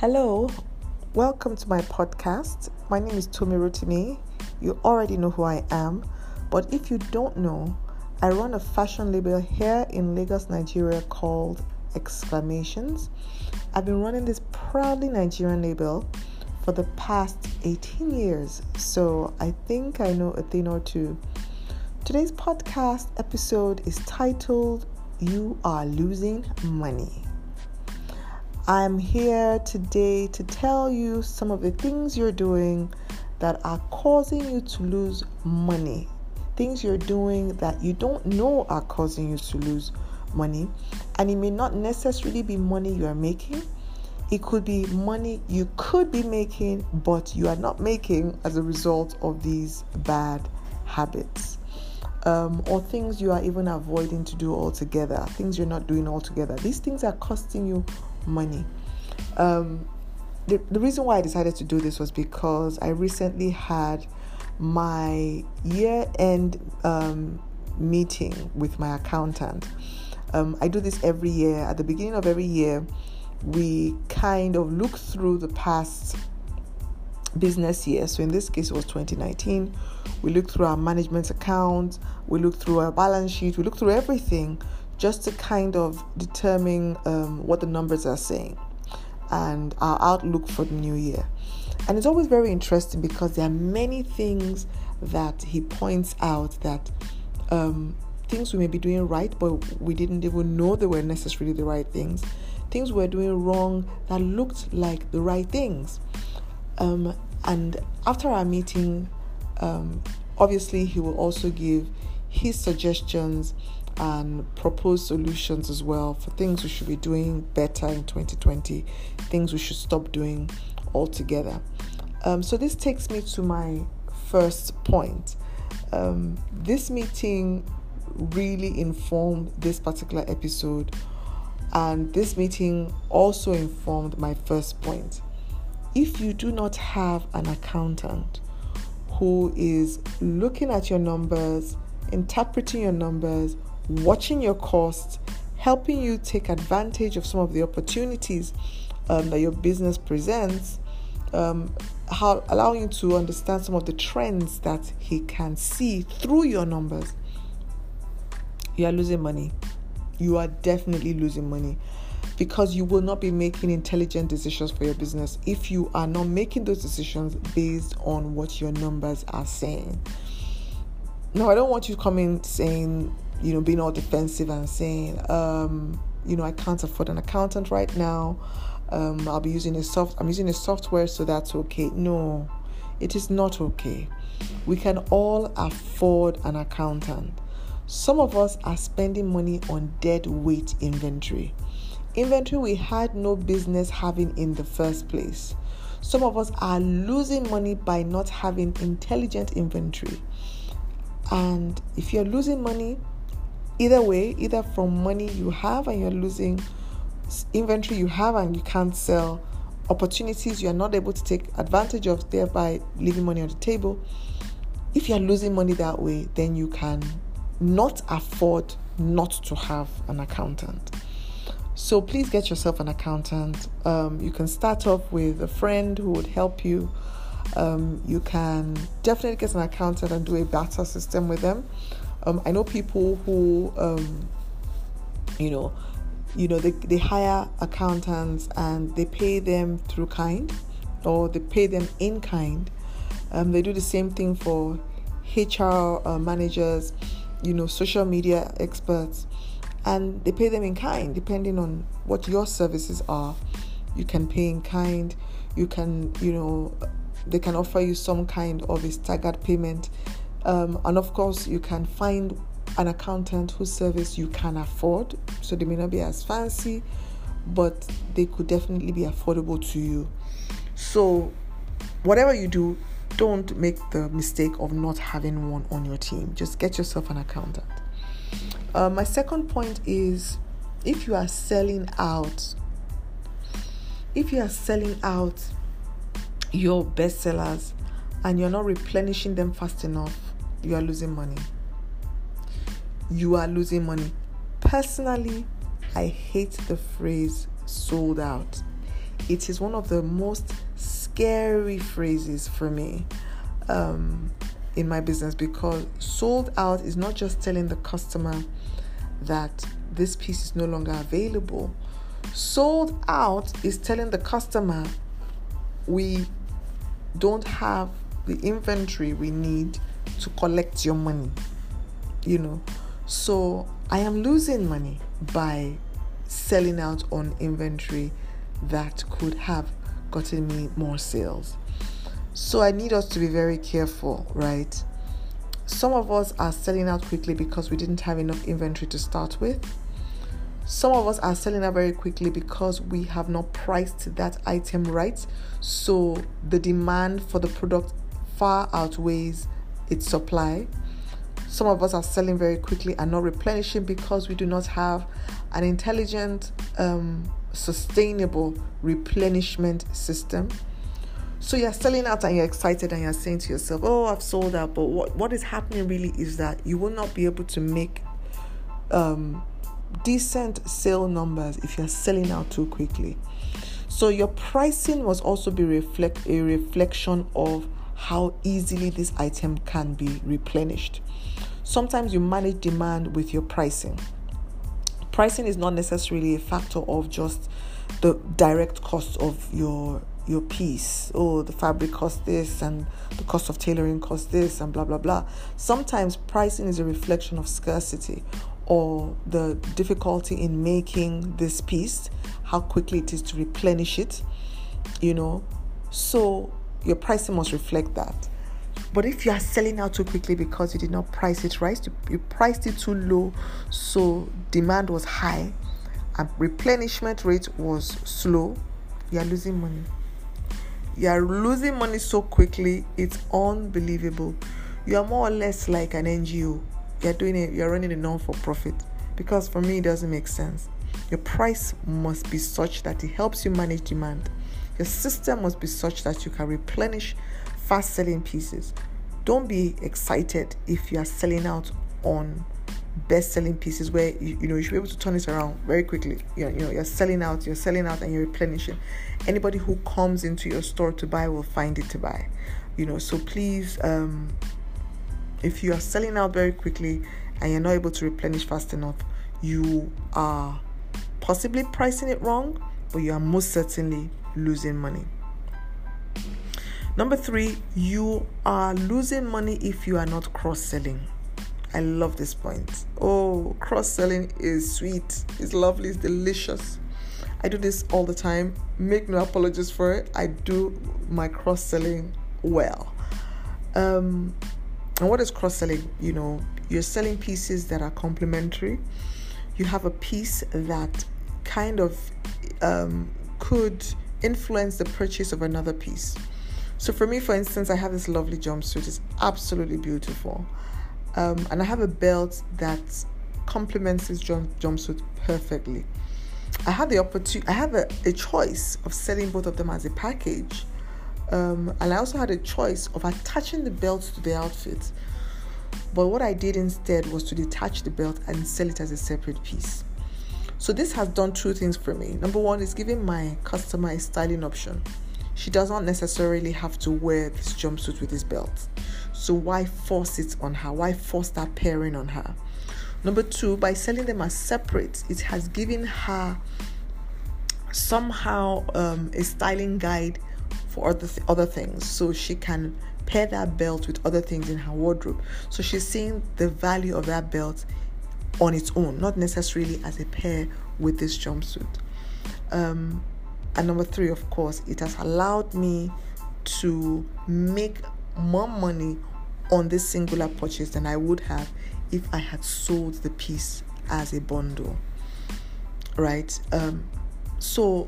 Hello, welcome to my podcast. My name is Tomi Rotimi. You already know who I am, but if you don't know, I run a fashion label here in Lagos, Nigeria called Exclamations. I've been running this proudly Nigerian label for the past 18 years, so I think I know a thing or two. Today's podcast episode is titled You Are Losing Money. I'm here today to tell you some of the things you're doing that are causing you to lose money. Things you're doing that you don't know are causing you to lose money. And it may not necessarily be money you are making, it could be money you could be making, but you are not making as a result of these bad habits. Um, or things you are even avoiding to do altogether, things you're not doing altogether. These things are costing you money. Um, the, the reason why I decided to do this was because I recently had my year end um, meeting with my accountant. Um, I do this every year. At the beginning of every year, we kind of look through the past business year. So in this case, it was 2019. We look through our management accounts, we look through our balance sheet, we look through everything just to kind of determine um, what the numbers are saying and our outlook for the new year. And it's always very interesting because there are many things that he points out that um, things we may be doing right, but we didn't even know they were necessarily the right things. Things we were doing wrong that looked like the right things. Um, and after our meeting, um, obviously, he will also give his suggestions and propose solutions as well for things we should be doing better in 2020, things we should stop doing altogether. Um, so, this takes me to my first point. Um, this meeting really informed this particular episode, and this meeting also informed my first point. If you do not have an accountant who is looking at your numbers, interpreting your numbers, watching your costs, helping you take advantage of some of the opportunities um, that your business presents, um, how, allowing you to understand some of the trends that he can see through your numbers. You are losing money. You are definitely losing money because you will not be making intelligent decisions for your business if you are not making those decisions based on what your numbers are saying. Now, I don't want you coming saying you know, being all defensive and saying, um, you know, I can't afford an accountant right now. Um, I'll be using a soft. I'm using a software, so that's okay. No, it is not okay. We can all afford an accountant. Some of us are spending money on dead weight inventory, inventory we had no business having in the first place. Some of us are losing money by not having intelligent inventory. And if you're losing money, either way, either from money you have and you're losing inventory you have and you can't sell, opportunities you are not able to take advantage of, thereby leaving money on the table. If you're losing money that way, then you can not afford not to have an accountant. So please get yourself an accountant. Um, you can start off with a friend who would help you. Um, you can definitely get an accountant and do a barter system with them. Um, I know people who, um, you know, you know, they, they hire accountants and they pay them through kind or they pay them in kind. Um, they do the same thing for HR uh, managers, you know, social media experts, and they pay them in kind depending on what your services are. You can pay in kind, you can, you know, they can offer you some kind of a staggered payment um, and of course, you can find an accountant whose service you can afford. So they may not be as fancy, but they could definitely be affordable to you. So, whatever you do, don't make the mistake of not having one on your team. Just get yourself an accountant. Uh, my second point is if you are selling out, if you are selling out your bestsellers and you're not replenishing them fast enough, you are losing money. You are losing money. Personally, I hate the phrase sold out. it is one of the most scary phrases for me um, in my business because sold out is not just telling the customer that this piece is no longer available. Sold out is telling the customer we don't have the inventory we need to collect your money. You know, so I am losing money by selling out on inventory that could have gotten me more sales. So I need us to be very careful, right? Some of us are selling out quickly because we didn't have enough inventory to start with. Some of us are selling out very quickly because we have not priced that item right. So the demand for the product far outweighs its supply. Some of us are selling very quickly and not replenishing because we do not have an intelligent, um, sustainable replenishment system. So you're selling out and you're excited and you're saying to yourself, Oh, I've sold out. But what, what is happening really is that you will not be able to make um, decent sale numbers if you're selling out too quickly. So your pricing must also be reflect a reflection of how easily this item can be replenished. Sometimes you manage demand with your pricing. Pricing is not necessarily a factor of just the direct cost of your your piece. Oh, the fabric costs this and the cost of tailoring costs this and blah blah blah. Sometimes pricing is a reflection of scarcity or the difficulty in making this piece, how quickly it is to replenish it, you know. So your pricing must reflect that. But if you are selling out too quickly because you did not price it right, you, you priced it too low, so demand was high and replenishment rate was slow, you are losing money. You are losing money so quickly, it's unbelievable. You are more or less like an NGO you're doing it, you're running a non for profit. Because for me, it doesn't make sense. Your price must be such that it helps you manage demand. Your system must be such that you can replenish fast selling pieces. Don't be excited if you are selling out on best selling pieces where you, you know you should be able to turn it around very quickly. You know, you know, you're selling out, you're selling out and you're replenishing. Anybody who comes into your store to buy will find it to buy. You know, so please um if you are selling out very quickly and you're not able to replenish fast enough, you are possibly pricing it wrong, but you are most certainly losing money. Number three, you are losing money if you are not cross selling. I love this point. Oh, cross selling is sweet, it's lovely, it's delicious. I do this all the time. Make no apologies for it. I do my cross selling well. Um, and what is cross selling? You know, you're selling pieces that are complementary. You have a piece that kind of um, could influence the purchase of another piece. So for me, for instance, I have this lovely jumpsuit. It's absolutely beautiful. Um, and I have a belt that complements this jump, jumpsuit perfectly. I have the opportunity, I have a, a choice of selling both of them as a package um, and I also had a choice of attaching the belt to the outfit. But what I did instead was to detach the belt and sell it as a separate piece. So this has done two things for me. Number one is giving my customer a styling option. She does not necessarily have to wear this jumpsuit with this belt. So why force it on her? Why force that pairing on her? Number two, by selling them as separate, it has given her somehow um, a styling guide for other th- other things so she can pair that belt with other things in her wardrobe so she's seeing the value of that belt on its own not necessarily as a pair with this jumpsuit um, and number three of course it has allowed me to make more money on this singular purchase than i would have if i had sold the piece as a bundle right um, so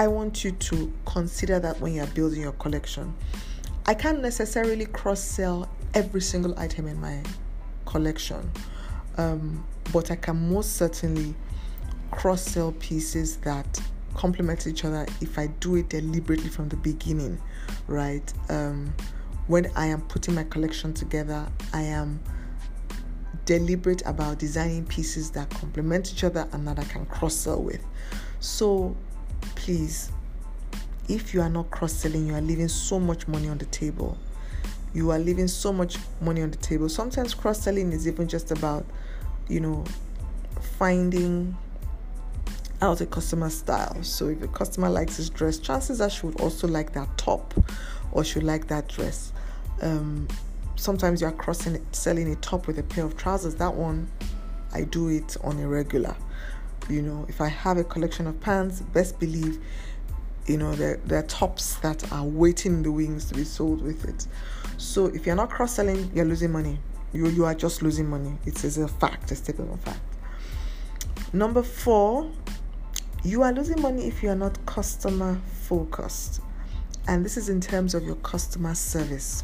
I want you to consider that when you're building your collection. I can't necessarily cross sell every single item in my collection, um, but I can most certainly cross sell pieces that complement each other if I do it deliberately from the beginning, right? Um, when I am putting my collection together, I am deliberate about designing pieces that complement each other and that I can cross sell with. So please if you are not cross selling, you are leaving so much money on the table. You are leaving so much money on the table. Sometimes cross selling is even just about, you know, finding out a customer style. So if a customer likes his dress, chances are she would also like that top or she would like that dress. Um, sometimes you're crossing selling a top with a pair of trousers. That one, I do it on a regular. You know, if I have a collection of pants, best believe, you know, there, there are tops that are waiting in the wings to be sold with it. So if you're not cross selling, you're losing money. You, you are just losing money. It is a fact, a statement of fact. Number four, you are losing money if you are not customer focused. And this is in terms of your customer service.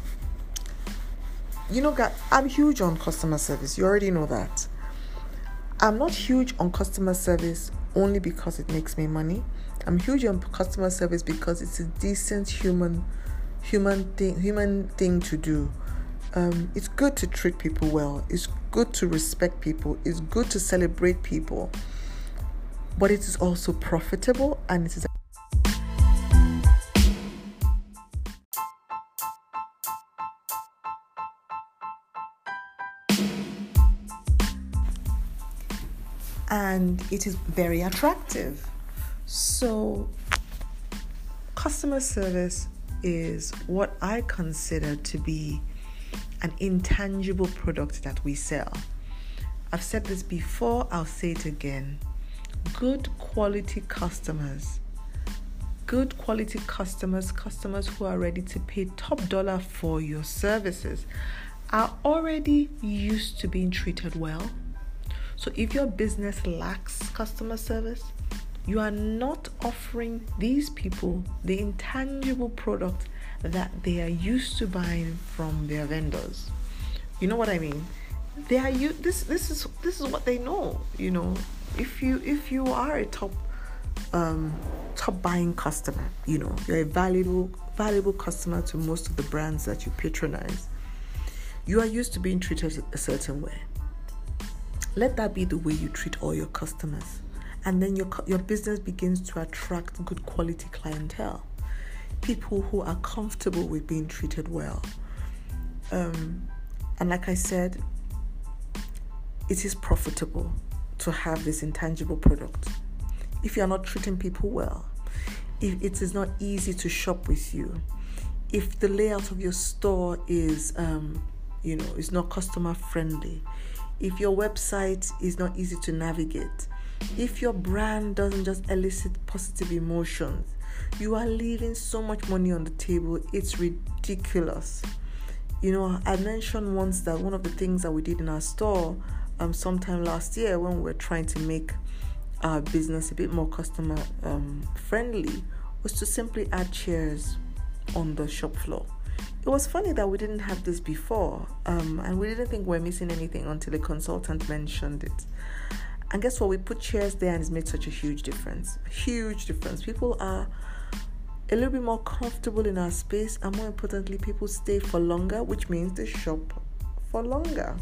You know, I'm huge on customer service. You already know that. I'm not huge on customer service only because it makes me money. I'm huge on customer service because it's a decent human human thing human thing to do. Um, it's good to treat people well. It's good to respect people. It's good to celebrate people. But it is also profitable and it is and it is very attractive. So, customer service is what I consider to be an intangible product that we sell. I've said this before, I'll say it again. Good quality customers, good quality customers, customers who are ready to pay top dollar for your services, are already used to being treated well so if your business lacks customer service, you are not offering these people the intangible product that they are used to buying from their vendors. You know what I mean? They are you this this is this is what they know, you know. If you if you are a top um top buying customer, you know, you're a valuable valuable customer to most of the brands that you patronize. You are used to being treated a certain way let that be the way you treat all your customers. And then your, your business begins to attract good quality clientele. People who are comfortable with being treated well. Um, and like I said, it is profitable to have this intangible product. If you are not treating people well, if it is not easy to shop with you, if the layout of your store is, um, you know, is not customer friendly, if your website is not easy to navigate, if your brand doesn't just elicit positive emotions, you are leaving so much money on the table. It's ridiculous. You know, I mentioned once that one of the things that we did in our store um, sometime last year when we were trying to make our business a bit more customer um, friendly was to simply add chairs on the shop floor. It was funny that we didn't have this before, um, and we didn't think we are missing anything until a consultant mentioned it. And guess what? We put chairs there, and it's made such a huge difference. Huge difference. People are a little bit more comfortable in our space, and more importantly, people stay for longer, which means they shop for longer.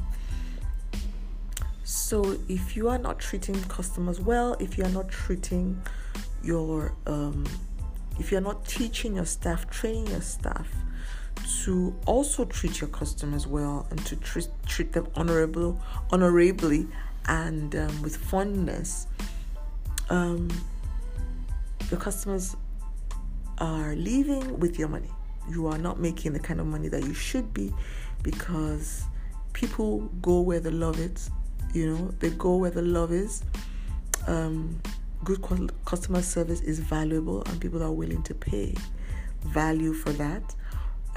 So, if you are not treating customers well, if you are not treating your, um, if you're not teaching your staff, training your staff, to also treat your customers well and to treat, treat them honorable, honorably and um, with fondness. Um, your customers are leaving with your money. You are not making the kind of money that you should be because people go where the love is. You know, they go where the love is. Um, good customer service is valuable, and people are willing to pay value for that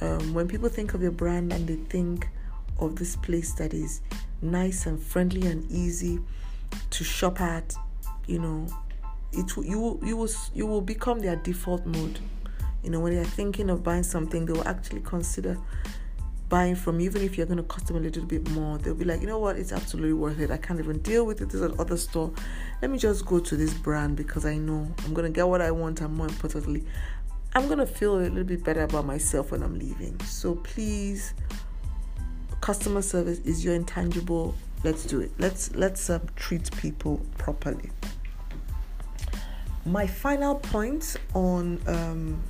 um, when people think of your brand and they think of this place that is nice and friendly and easy to shop at, you know, it you you will you will become their default mode. You know, when they are thinking of buying something, they will actually consider buying from even if you're going to cost them a little bit more. They'll be like, you know what, it's absolutely worth it. I can't even deal with it. There's another store. Let me just go to this brand because I know I'm going to get what I want and more importantly, I'm gonna feel a little bit better about myself when I'm leaving. So please, customer service is your intangible. Let's do it. Let's let's uh, treat people properly. My final point on um,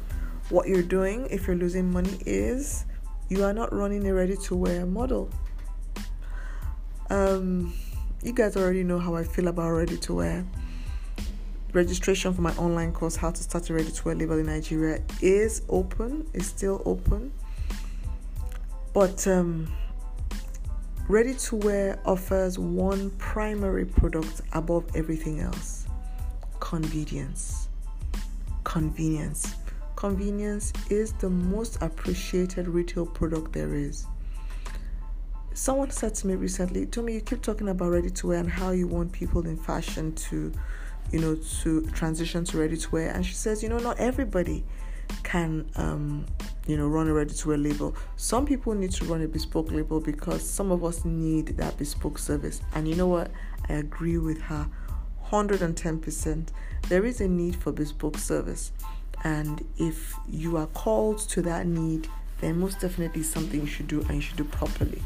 what you're doing if you're losing money is you are not running a ready to wear model. Um, you guys already know how I feel about ready to wear. Registration for my online course, How to Start a Ready to Wear Label in Nigeria, is open, is still open. But um, Ready to Wear offers one primary product above everything else convenience. Convenience. Convenience is the most appreciated retail product there is. Someone said to me recently, "Tomi, you keep talking about ready to wear and how you want people in fashion to, you know, to transition to ready to wear." And she says, "You know, not everybody can, um, you know, run a ready to wear label. Some people need to run a bespoke label because some of us need that bespoke service. And you know what? I agree with her 110%. There is a need for bespoke service. And if you are called to that need, then most definitely something you should do and you should do properly.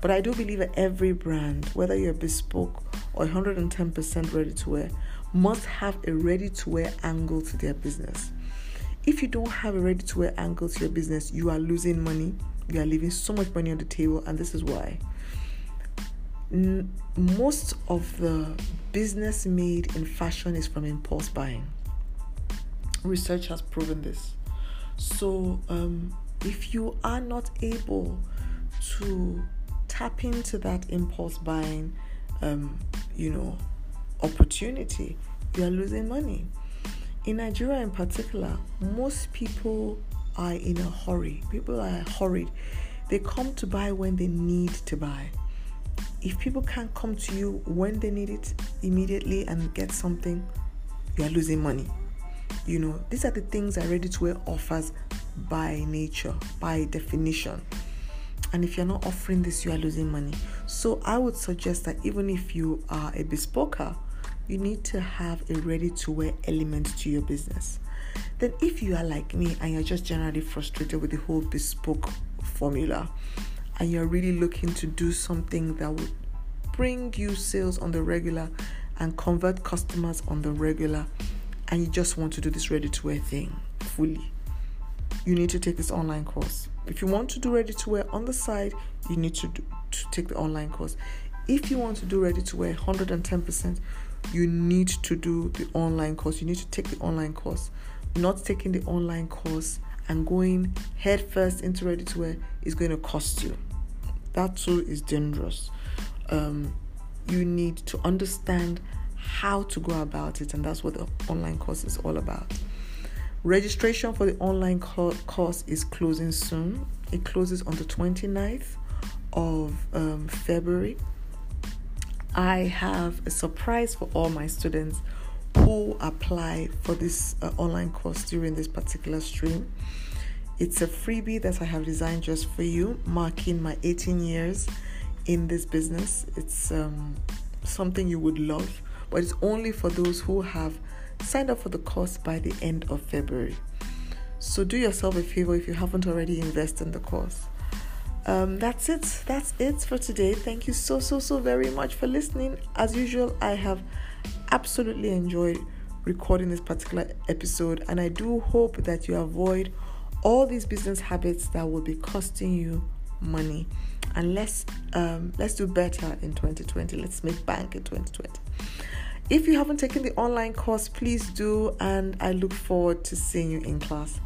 But I do believe that every brand, whether you're bespoke or 110% ready to wear, must have a ready to wear angle to their business. If you don't have a ready to wear angle to your business, you are losing money. You are leaving so much money on the table, and this is why. N- most of the business made in fashion is from impulse buying research has proven this. So, um, if you are not able to tap into that impulse buying, um, you know, opportunity, you are losing money. In Nigeria, in particular, most people are in a hurry. People are hurried. They come to buy when they need to buy. If people can't come to you when they need it immediately and get something, you are losing money. You know, these are the things that ready to wear offers by nature, by definition. And if you're not offering this, you are losing money. So I would suggest that even if you are a bespoker, you need to have a ready to wear element to your business. Then, if you are like me and you're just generally frustrated with the whole bespoke formula and you're really looking to do something that would bring you sales on the regular and convert customers on the regular, and you just want to do this ready to wear thing fully, you need to take this online course. If you want to do ready to wear on the side, you need to, do, to take the online course. If you want to do ready to wear 110%, you need to do the online course. You need to take the online course. Not taking the online course and going headfirst into ready to wear is going to cost you. That too is dangerous. Um, you need to understand how to go about it, and that's what the online course is all about. Registration for the online co- course is closing soon. It closes on the 29th of um, February. I have a surprise for all my students who apply for this uh, online course during this particular stream. It's a freebie that I have designed just for you, marking my 18 years in this business. It's um, something you would love but it's only for those who have signed up for the course by the end of February. So do yourself a favor if you haven't already invested in the course. Um, that's it. That's it for today. Thank you so, so, so very much for listening. As usual, I have absolutely enjoyed recording this particular episode, and I do hope that you avoid all these business habits that will be costing you money. And let's um, let's do better in 2020. Let's make bank in 2020. If you haven't taken the online course, please do, and I look forward to seeing you in class.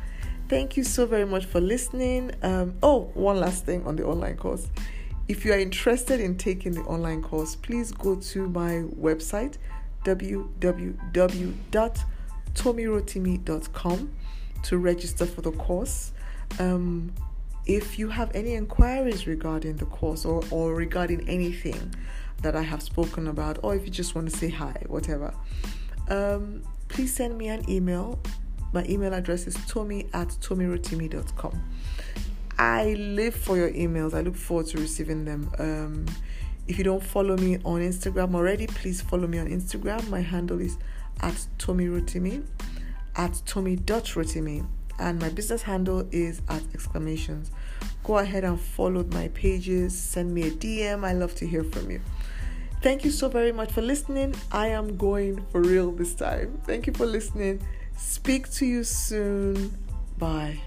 Thank you so very much for listening. Um, oh, one last thing on the online course. If you are interested in taking the online course, please go to my website www.tomirotimi.com to register for the course. Um, if you have any inquiries regarding the course or, or regarding anything, that I have spoken about, or if you just want to say hi, whatever, um, please send me an email. My email address is tomi at tomirotimi.com. I live for your emails. I look forward to receiving them. Um, if you don't follow me on Instagram already, please follow me on Instagram. My handle is at tomirotimi, at tomi.rotimi, and my business handle is at exclamations. Go ahead and follow my pages. Send me a DM. I love to hear from you. Thank you so very much for listening. I am going for real this time. Thank you for listening. Speak to you soon. Bye.